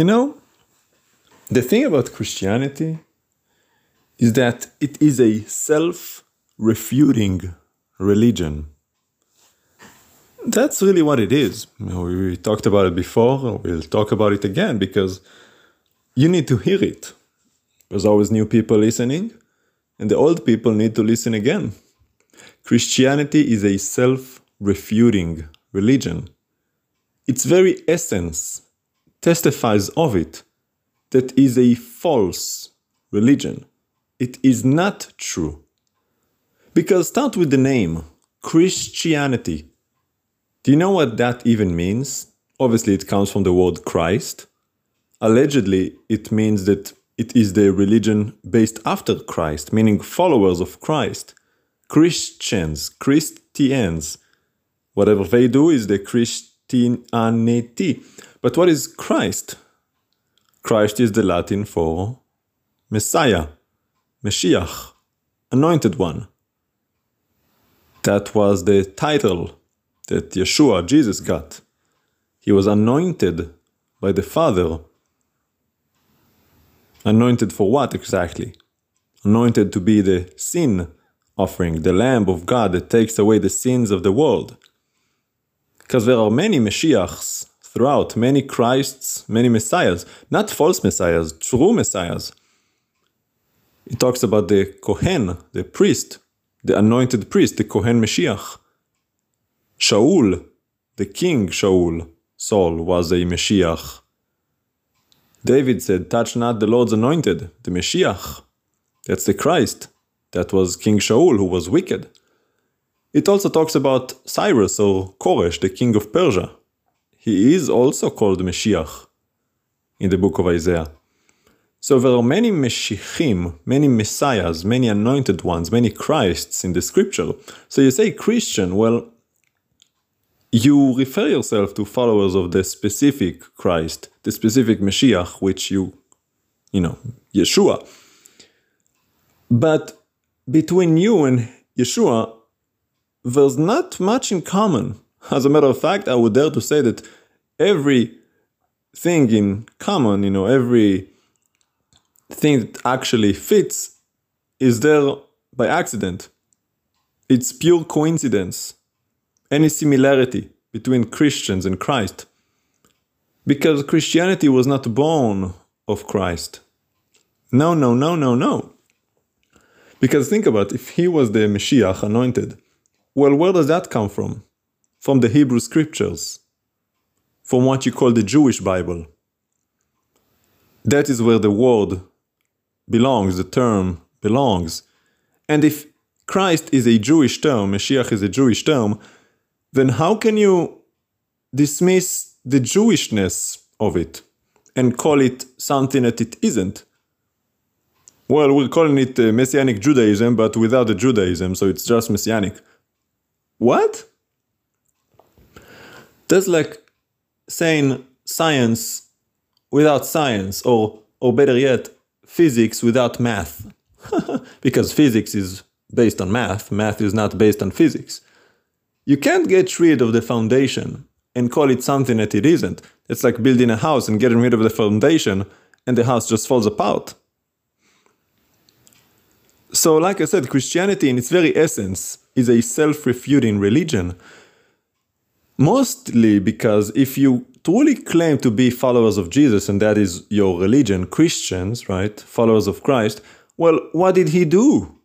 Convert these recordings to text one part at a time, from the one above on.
You know, the thing about Christianity is that it is a self refuting religion. That's really what it is. We talked about it before, we'll talk about it again because you need to hear it. There's always new people listening, and the old people need to listen again. Christianity is a self refuting religion. Its very essence testifies of it that is a false religion. It is not true. Because start with the name Christianity. Do you know what that even means? Obviously, it comes from the word Christ. Allegedly, it means that it is the religion based after Christ, meaning followers of Christ. Christians, Christians. Whatever they do is the Christianity. But what is Christ? Christ is the Latin for Messiah, Mashiach, Anointed One. That was the title that Yeshua, Jesus, got. He was anointed by the Father. Anointed for what exactly? Anointed to be the sin offering, the Lamb of God that takes away the sins of the world. Because there are many Mashiachs throughout, many Christs, many Messiahs, not false Messiahs, true Messiahs. It talks about the Kohen, the priest, the anointed priest, the Kohen Mashiach. Shaul, the king Shaul, Saul, was a Mashiach. David said, Touch not the Lord's anointed, the Mashiach. That's the Christ. That was King Shaul, who was wicked. It also talks about Cyrus or Koresh, the king of Persia. He is also called Mashiach in the book of Isaiah. So there are many Meshichim, many Messiahs, many anointed ones, many Christs in the scripture. So you say Christian, well, you refer yourself to followers of the specific Christ, the specific Mashiach, which you, you know, Yeshua. But between you and Yeshua, there's not much in common. As a matter of fact, I would dare to say that every thing in common, you know, every thing that actually fits is there by accident. It's pure coincidence. Any similarity between Christians and Christ. Because Christianity was not born of Christ. No, no, no, no, no. Because think about it, if he was the Messiah anointed, well, where does that come from? From the Hebrew scriptures, from what you call the Jewish Bible. That is where the word belongs, the term belongs. And if Christ is a Jewish term, Mashiach is a Jewish term, then how can you dismiss the Jewishness of it and call it something that it isn't? Well, we're calling it uh, Messianic Judaism, but without the Judaism, so it's just Messianic. What? That's like saying science without science, or, or better yet, physics without math. because physics is based on math, math is not based on physics. You can't get rid of the foundation and call it something that it isn't. It's like building a house and getting rid of the foundation and the house just falls apart. So, like I said, Christianity in its very essence is a self refuting religion. Mostly because if you truly claim to be followers of Jesus and that is your religion, Christians, right? Followers of Christ, well, what did he do?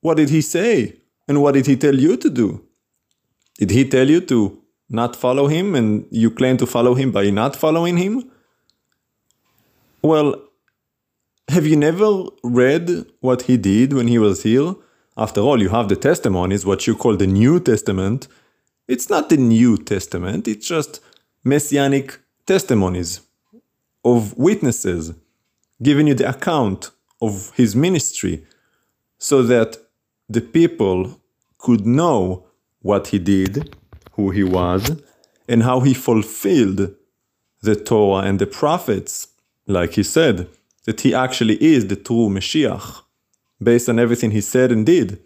What did he say? And what did he tell you to do? Did he tell you to not follow him and you claim to follow him by not following him? Well, have you never read what he did when he was here? After all, you have the testimonies, what you call the New Testament. It's not the New Testament, it's just messianic testimonies of witnesses giving you the account of his ministry so that the people could know what he did, who he was, and how he fulfilled the Torah and the prophets, like he said, that he actually is the true Mashiach, based on everything he said and did.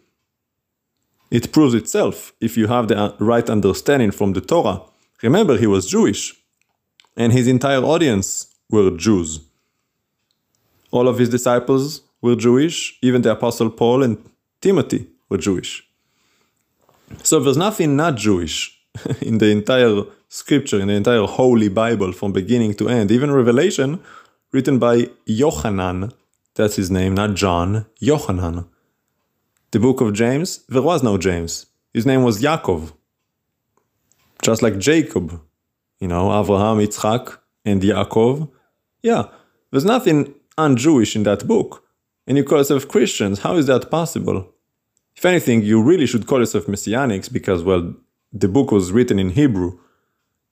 It proves itself if you have the uh, right understanding from the Torah. Remember, he was Jewish, and his entire audience were Jews. All of his disciples were Jewish, even the Apostle Paul and Timothy were Jewish. So there's nothing not Jewish in the entire scripture, in the entire Holy Bible from beginning to end. Even Revelation, written by Yohanan, that's his name, not John, Yohanan. The book of James, there was no James. His name was Yaakov. Just like Jacob, you know, Abraham, Yitzchak, and Yaakov. Yeah, there's nothing un-Jewish in that book. And you call yourself Christians. How is that possible? If anything, you really should call yourself Messianics because, well, the book was written in Hebrew.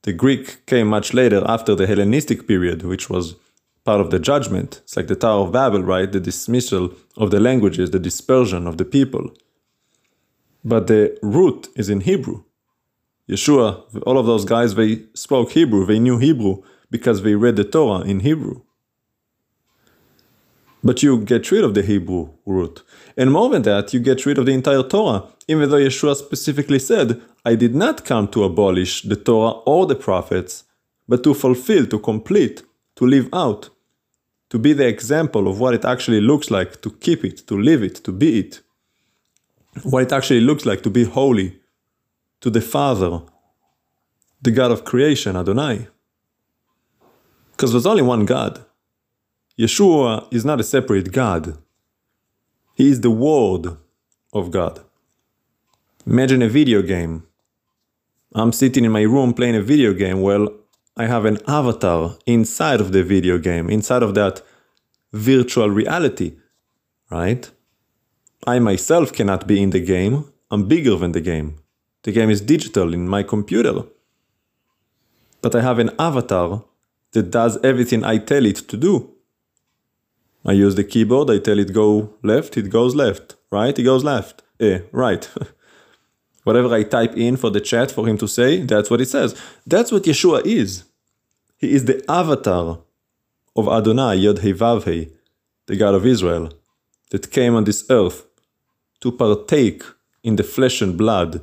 The Greek came much later after the Hellenistic period, which was part of the judgment. It's like the Tower of Babel, right? The dismissal of the languages, the dispersion of the people. But the root is in Hebrew. Yeshua, all of those guys, they spoke Hebrew, they knew Hebrew because they read the Torah in Hebrew. But you get rid of the Hebrew root. And more than that, you get rid of the entire Torah, even though Yeshua specifically said, I did not come to abolish the Torah or the prophets, but to fulfill, to complete, to live out, to be the example of what it actually looks like to keep it, to live it, to be it, what it actually looks like to be holy, to the Father, the God of creation, Adonai. Because there's only one God. Yeshua is not a separate God. He is the Word of God. Imagine a video game. I'm sitting in my room playing a video game. Well, I have an avatar inside of the video game, inside of that virtual reality, right? I myself cannot be in the game. I'm bigger than the game. The game is digital in my computer. But I have an avatar that does everything I tell it to do. I use the keyboard, I tell it go left, it goes left, right, it goes left, eh, right. Whatever I type in for the chat for him to say, that's what it says. That's what Yeshua is. He is the avatar of Adonai, Yod He Vav He, the God of Israel, that came on this earth to partake in the flesh and blood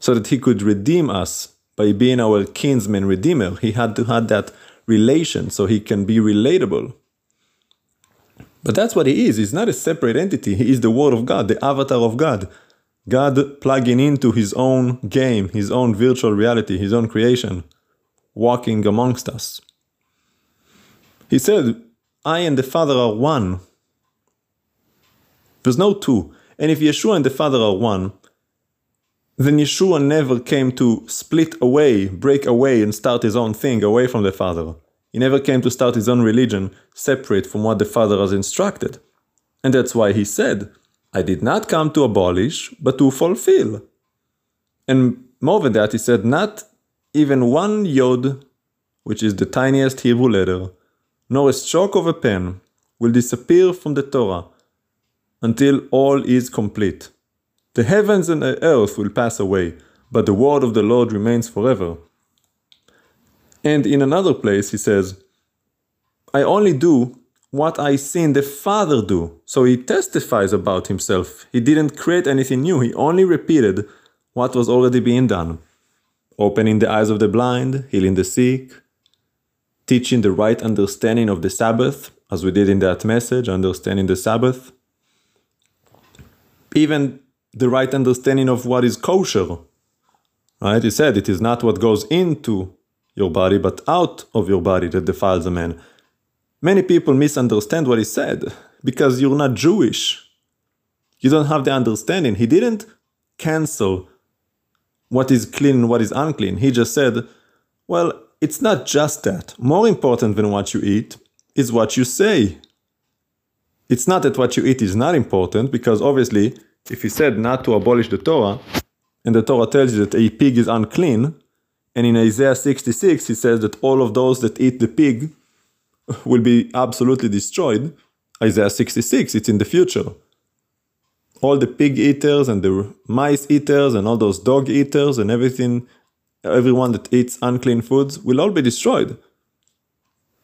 so that he could redeem us by being our kinsman redeemer. He had to have that relation so he can be relatable. But that's what he is. He's not a separate entity. He is the Word of God, the avatar of God. God plugging into his own game, his own virtual reality, his own creation, walking amongst us. He said, I and the Father are one. There's no two. And if Yeshua and the Father are one, then Yeshua never came to split away, break away, and start his own thing away from the Father. He never came to start his own religion separate from what the Father has instructed. And that's why he said, I did not come to abolish, but to fulfill. And more than that, he said, not even one yod, which is the tiniest Hebrew letter, nor a stroke of a pen, will disappear from the Torah until all is complete. The heavens and the earth will pass away, but the word of the Lord remains forever. And in another place, he says, I only do what I seen the Father do. So he testifies about himself. He didn't create anything new, he only repeated what was already being done. Opening the eyes of the blind, healing the sick, teaching the right understanding of the Sabbath, as we did in that message, understanding the Sabbath. Even the right understanding of what is kosher. Right? He said it is not what goes into your body, but out of your body that defiles a man. Many people misunderstand what he said because you're not Jewish. You don't have the understanding. He didn't cancel what is clean and what is unclean. He just said, well, it's not just that. More important than what you eat is what you say. It's not that what you eat is not important because obviously if he said not to abolish the Torah, and the Torah tells you that a pig is unclean, and in Isaiah 66 he says that all of those that eat the pig will be absolutely destroyed. Isaiah 66, it's in the future. All the pig eaters and the mice eaters and all those dog eaters and everything, everyone that eats unclean foods will all be destroyed.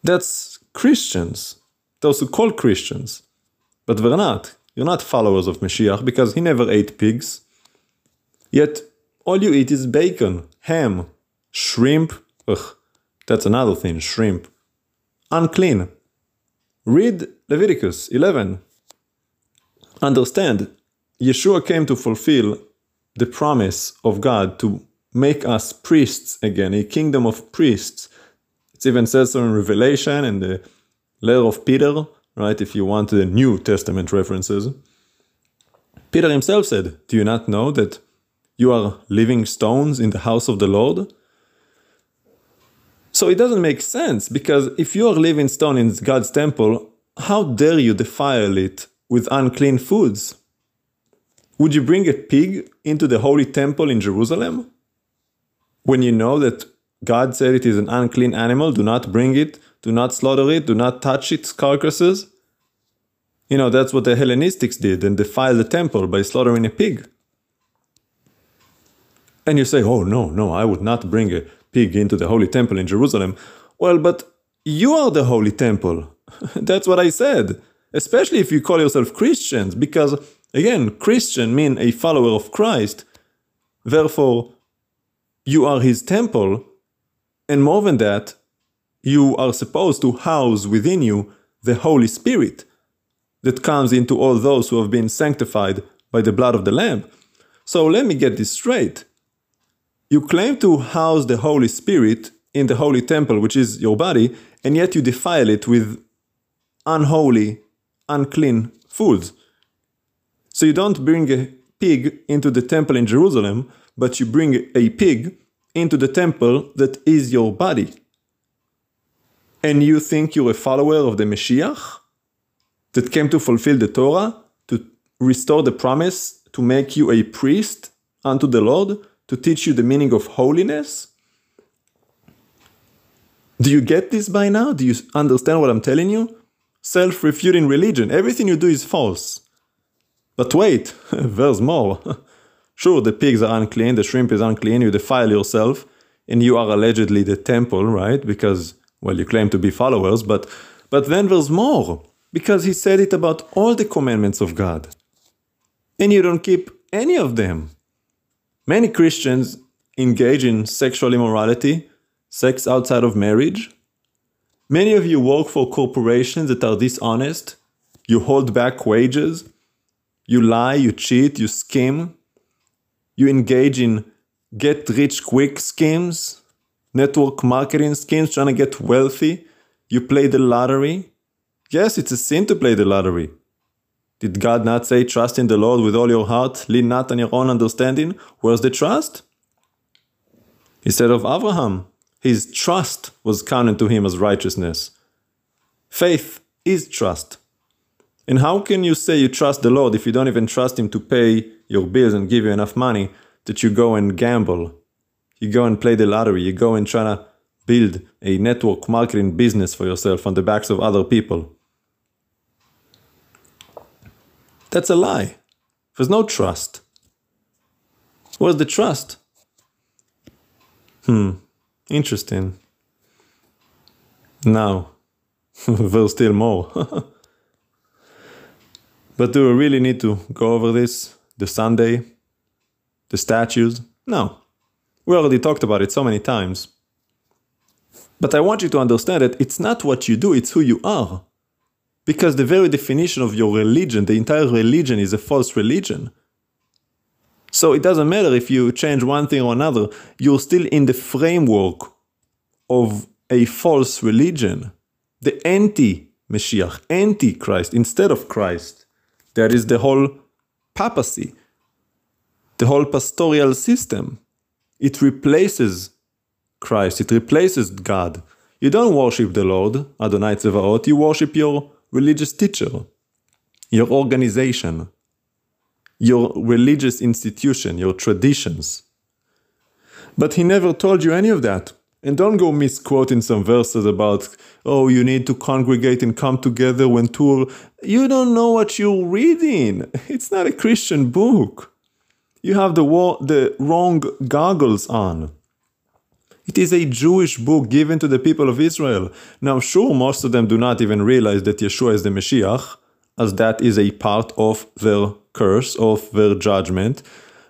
That's Christians, those who call Christians. But they're not. You're not followers of Mashiach because he never ate pigs. Yet all you eat is bacon, ham, shrimp. Ugh, that's another thing, shrimp. Unclean. Read Leviticus 11. Understand, Yeshua came to fulfill the promise of God to make us priests again, a kingdom of priests. It even says so in Revelation and the letter of Peter, right? If you want the New Testament references. Peter himself said, Do you not know that you are living stones in the house of the Lord? So it doesn't make sense because if you are living stone in God's temple, how dare you defile it with unclean foods? Would you bring a pig into the holy temple in Jerusalem? When you know that God said it is an unclean animal, do not bring it, do not slaughter it, do not touch its carcasses. You know, that's what the Hellenistics did and defiled the temple by slaughtering a pig. And you say, oh, no, no, I would not bring a pig into the holy temple in Jerusalem. Well, but you are the holy temple. that's what I said. Especially if you call yourself Christians, because Again, Christian mean a follower of Christ. Therefore, you are his temple. And more than that, you are supposed to house within you the Holy Spirit that comes into all those who have been sanctified by the blood of the Lamb. So let me get this straight. You claim to house the Holy Spirit in the holy temple, which is your body, and yet you defile it with unholy, unclean foods. So you don't bring a pig into the temple in Jerusalem, but you bring a pig into the temple that is your body. And you think you're a follower of the Messiah that came to fulfill the Torah, to restore the promise, to make you a priest unto the Lord, to teach you the meaning of holiness? Do you get this by now? Do you understand what I'm telling you? Self refuting religion. Everything you do is false. But wait, there's more. sure, the pigs are unclean, the shrimp is unclean, you defile yourself, and you are allegedly the temple, right? Because, well, you claim to be followers, but, but then there's more. Because he said it about all the commandments of God. And you don't keep any of them. Many Christians engage in sexual immorality, sex outside of marriage. Many of you work for corporations that are dishonest. You hold back wages. You lie, you cheat, you scheme, you engage in get rich quick schemes, network marketing schemes, trying to get wealthy. You play the lottery. Yes, it's a sin to play the lottery. Did God not say, Trust in the Lord with all your heart, lean not on your own understanding? Where's the trust? He said of Abraham, his trust was counted to him as righteousness. Faith is trust. And how can you say you trust the Lord if you don't even trust Him to pay your bills and give you enough money that you go and gamble? You go and play the lottery, you go and try to build a network marketing business for yourself on the backs of other people. That's a lie. There's no trust. Where's the trust? Hmm, interesting. Now, there's still more. But do we really need to go over this? The Sunday? The statues? No. We already talked about it so many times. But I want you to understand that it's not what you do, it's who you are. Because the very definition of your religion, the entire religion, is a false religion. So it doesn't matter if you change one thing or another, you're still in the framework of a false religion. The anti Mashiach, anti Christ, instead of Christ. That is the whole papacy, the whole pastoral system. It replaces Christ, it replaces God. You don't worship the Lord, Adonai Tzevaot, you worship your religious teacher, your organization, your religious institution, your traditions. But he never told you any of that. And don't go misquoting some verses about, oh, you need to congregate and come together when two. You don't know what you're reading. It's not a Christian book. You have the, war, the wrong goggles on. It is a Jewish book given to the people of Israel. Now, sure, most of them do not even realize that Yeshua is the Messiah, as that is a part of their curse, of their judgment,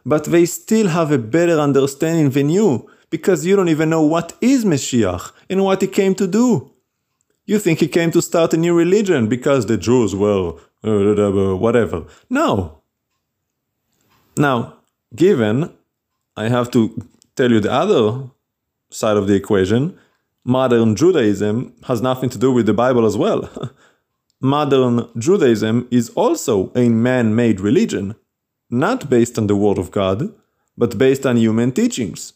but they still have a better understanding than you because you don't even know what is Mashiach and what he came to do. You think he came to start a new religion because the Jews were uh, uh, uh, uh whatever. No. Now, given I have to tell you the other side of the equation, modern Judaism has nothing to do with the Bible as well. modern Judaism is also a man made religion, not based on the Word of God, but based on human teachings.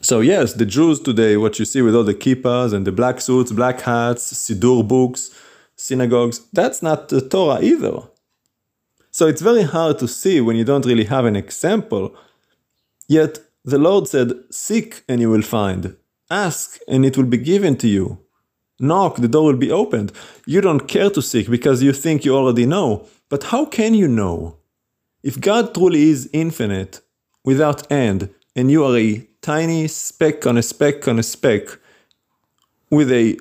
So, yes, the Jews today, what you see with all the kippas and the black suits, black hats, Siddur books, synagogues, that's not the Torah either. So, it's very hard to see when you don't really have an example. Yet, the Lord said, Seek and you will find, ask and it will be given to you. Knock, the door will be opened. You don't care to seek because you think you already know. But how can you know? If God truly is infinite, without end, and you are a tiny speck on a speck on a speck with a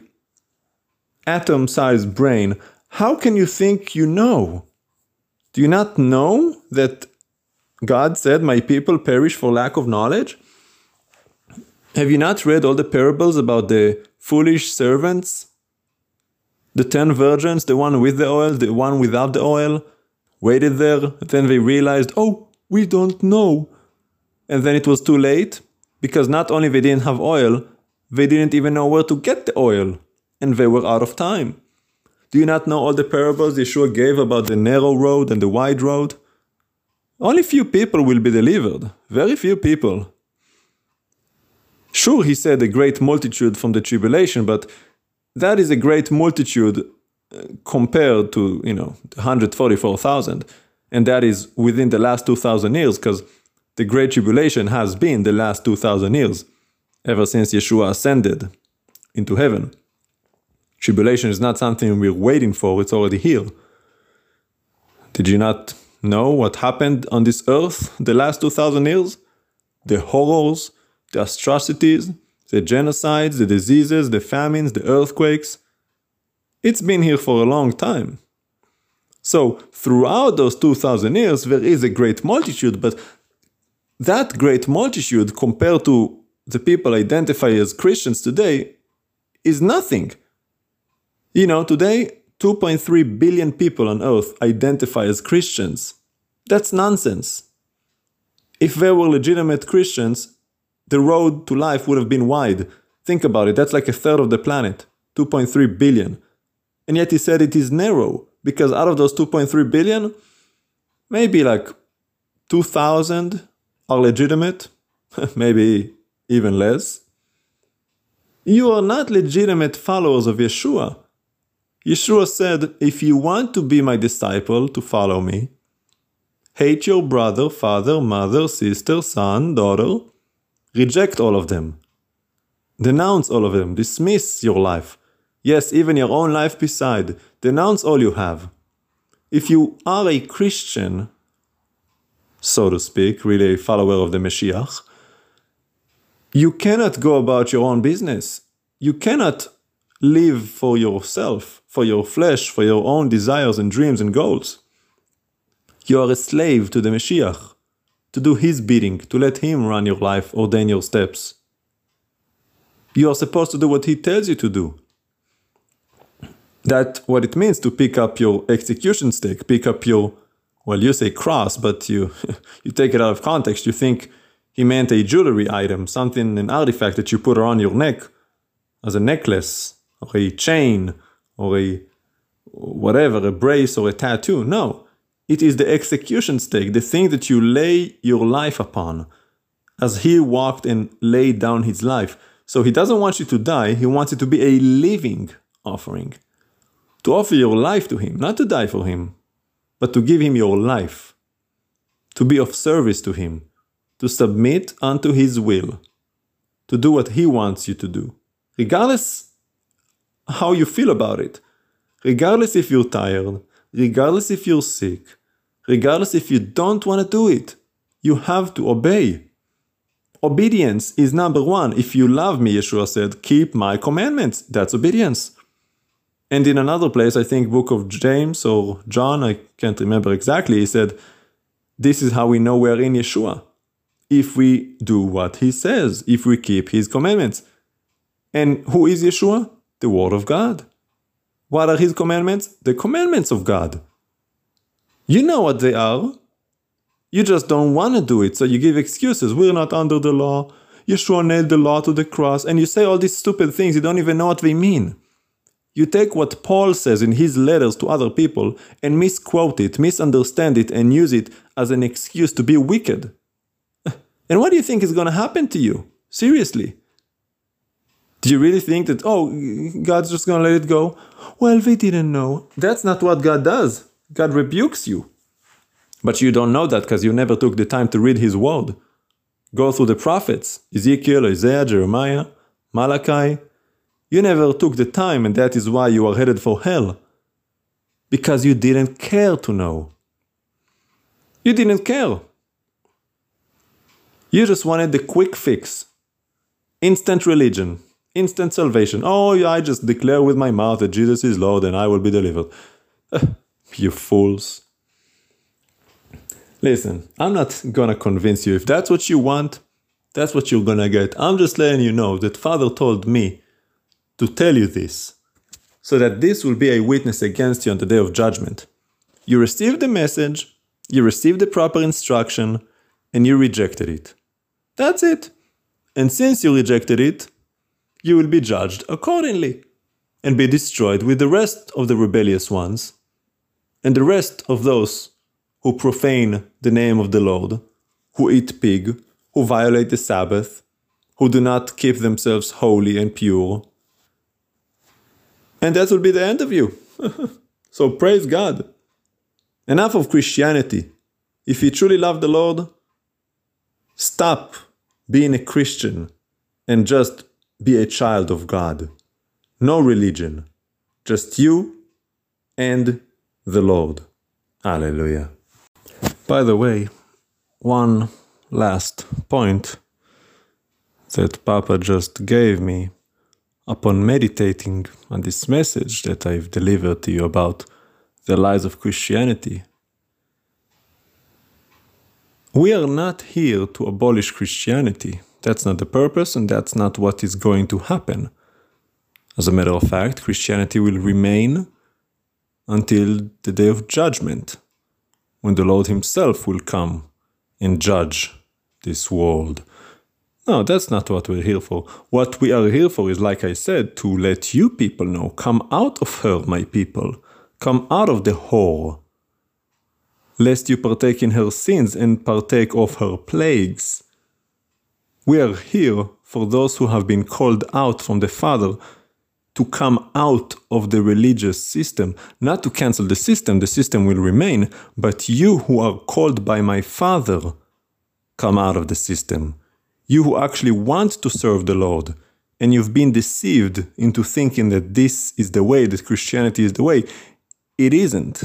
atom sized brain, how can you think you know? Do you not know that God said, My people perish for lack of knowledge? Have you not read all the parables about the foolish servants? The ten virgins, the one with the oil, the one without the oil, waited there, then they realized, oh, we don't know. And then it was too late, because not only they didn't have oil, they didn't even know where to get the oil, and they were out of time. Do you not know all the parables Yeshua gave about the narrow road and the wide road? Only few people will be delivered, very few people. Sure, he said a great multitude from the tribulation, but that is a great multitude uh, compared to, you know, 144,000. And that is within the last 2,000 years, because the great tribulation has been the last 2,000 years, ever since Yeshua ascended into heaven. Tribulation is not something we're waiting for, it's already here. Did you not know what happened on this earth the last 2,000 years? The horrors, the atrocities, the genocides, the diseases, the famines, the earthquakes. It's been here for a long time. So, throughout those 2000 years, there is a great multitude, but that great multitude, compared to the people identify as Christians today, is nothing. You know, today, 2.3 billion people on earth identify as Christians. That's nonsense. If they were legitimate Christians, the road to life would have been wide. Think about it, that's like a third of the planet, 2.3 billion. And yet he said it is narrow, because out of those 2.3 billion, maybe like 2,000 are legitimate, maybe even less. You are not legitimate followers of Yeshua. Yeshua said, If you want to be my disciple, to follow me, hate your brother, father, mother, sister, son, daughter, Reject all of them. Denounce all of them. Dismiss your life. Yes, even your own life beside. Denounce all you have. If you are a Christian, so to speak, really a follower of the Mashiach, you cannot go about your own business. You cannot live for yourself, for your flesh, for your own desires and dreams and goals. You are a slave to the Mashiach to do His bidding, to let Him run your life, ordain your steps. You are supposed to do what He tells you to do. That what it means to pick up your execution stick, pick up your, well, you say cross, but you you take it out of context. You think he meant a jewelry item, something, an artifact that you put around your neck as a necklace or a chain or a whatever, a brace or a tattoo. No, it is the execution stake, the thing that you lay your life upon, as he walked and laid down his life. So he doesn't want you to die, he wants it to be a living offering. To offer your life to him, not to die for him, but to give him your life. To be of service to him, to submit unto his will, to do what he wants you to do, regardless how you feel about it, regardless if you're tired, regardless if you're sick, regardless if you don't want to do it. You have to obey. Obedience is number one. If you love me, Yeshua said, keep my commandments. That's obedience. And in another place, I think book of James or John, I can't remember exactly, he said, this is how we know we're in Yeshua. If we do what he says, if we keep his commandments. And who is Yeshua? The Word of God. What are His commandments? The commandments of God. You know what they are. You just don't want to do it, so you give excuses. We're not under the law. Yeshua nailed the law to the cross, and you say all these stupid things, you don't even know what they mean. You take what Paul says in his letters to other people and misquote it, misunderstand it, and use it as an excuse to be wicked. And what do you think is going to happen to you? Seriously. Do you really think that, oh, God's just going to let it go? Well, they didn't know. That's not what God does. God rebukes you. But you don't know that because you never took the time to read His word. Go through the prophets Ezekiel, Isaiah, Jeremiah, Malachi. You never took the time, and that is why you are headed for hell. Because you didn't care to know. You didn't care. You just wanted the quick fix. Instant religion, instant salvation. Oh, yeah, I just declare with my mouth that Jesus is Lord and I will be delivered. you fools. Listen, I'm not gonna convince you. If that's what you want, that's what you're gonna get. I'm just letting you know that Father told me to tell you this so that this will be a witness against you on the day of judgment. You received the message, you received the proper instruction, and you rejected it. That's it. And since you rejected it, you will be judged accordingly and be destroyed with the rest of the rebellious ones and the rest of those who profane the name of the Lord, who eat pig, who violate the Sabbath, who do not keep themselves holy and pure. And that will be the end of you. so praise God. Enough of Christianity. If you truly love the Lord, stop being a Christian and just be a child of God. No religion, just you and the Lord. Hallelujah. By the way, one last point that Papa just gave me upon meditating on this message that I've delivered to you about the lies of Christianity. We are not here to abolish Christianity. That's not the purpose, and that's not what is going to happen. As a matter of fact, Christianity will remain until the day of judgment, when the Lord Himself will come and judge this world. No, that's not what we're here for. What we are here for is, like I said, to let you people know come out of her, my people. Come out of the whore. Lest you partake in her sins and partake of her plagues. We are here for those who have been called out from the Father to come out of the religious system, not to cancel the system, the system will remain, but you who are called by my Father, come out of the system. You who actually want to serve the Lord, and you've been deceived into thinking that this is the way, that Christianity is the way, it isn't.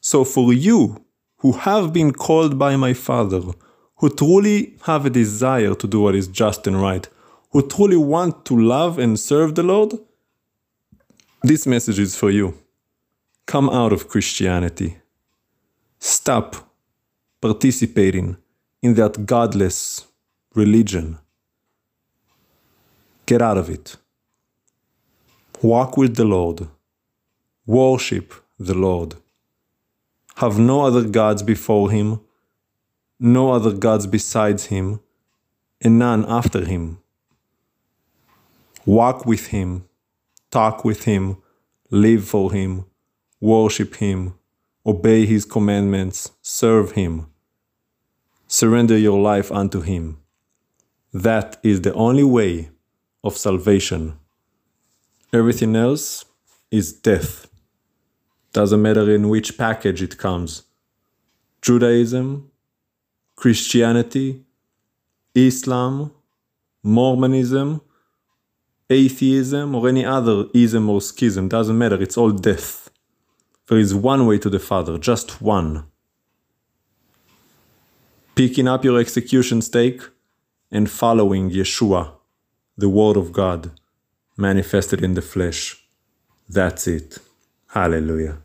So for you who have been called by my Father, who truly have a desire to do what is just and right, who truly want to love and serve the Lord, this message is for you. Come out of Christianity. Stop participating in that godless religion. Get out of it. Walk with the Lord. Worship the Lord. Have no other gods before Him, no other gods besides Him, and none after Him walk with Him, talk with Him, live for Him, worship Him, obey His commandments, serve Him. Surrender your life unto Him. That is the only way of salvation. Everything else is death. Doesn't matter in which package it comes Judaism, Christianity, Islam, Mormonism, atheism or any other ism or schism, doesn't matter, it's all death. There is one way to the Father, just one. Picking up your execution stake and following Yeshua, the Word of God, manifested in the flesh. That's it. Hallelujah.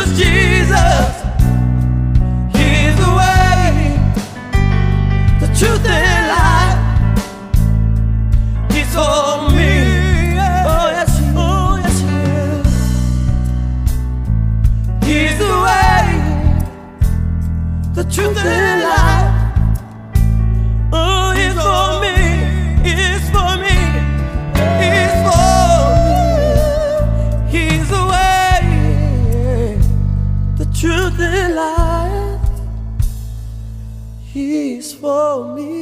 I choose me.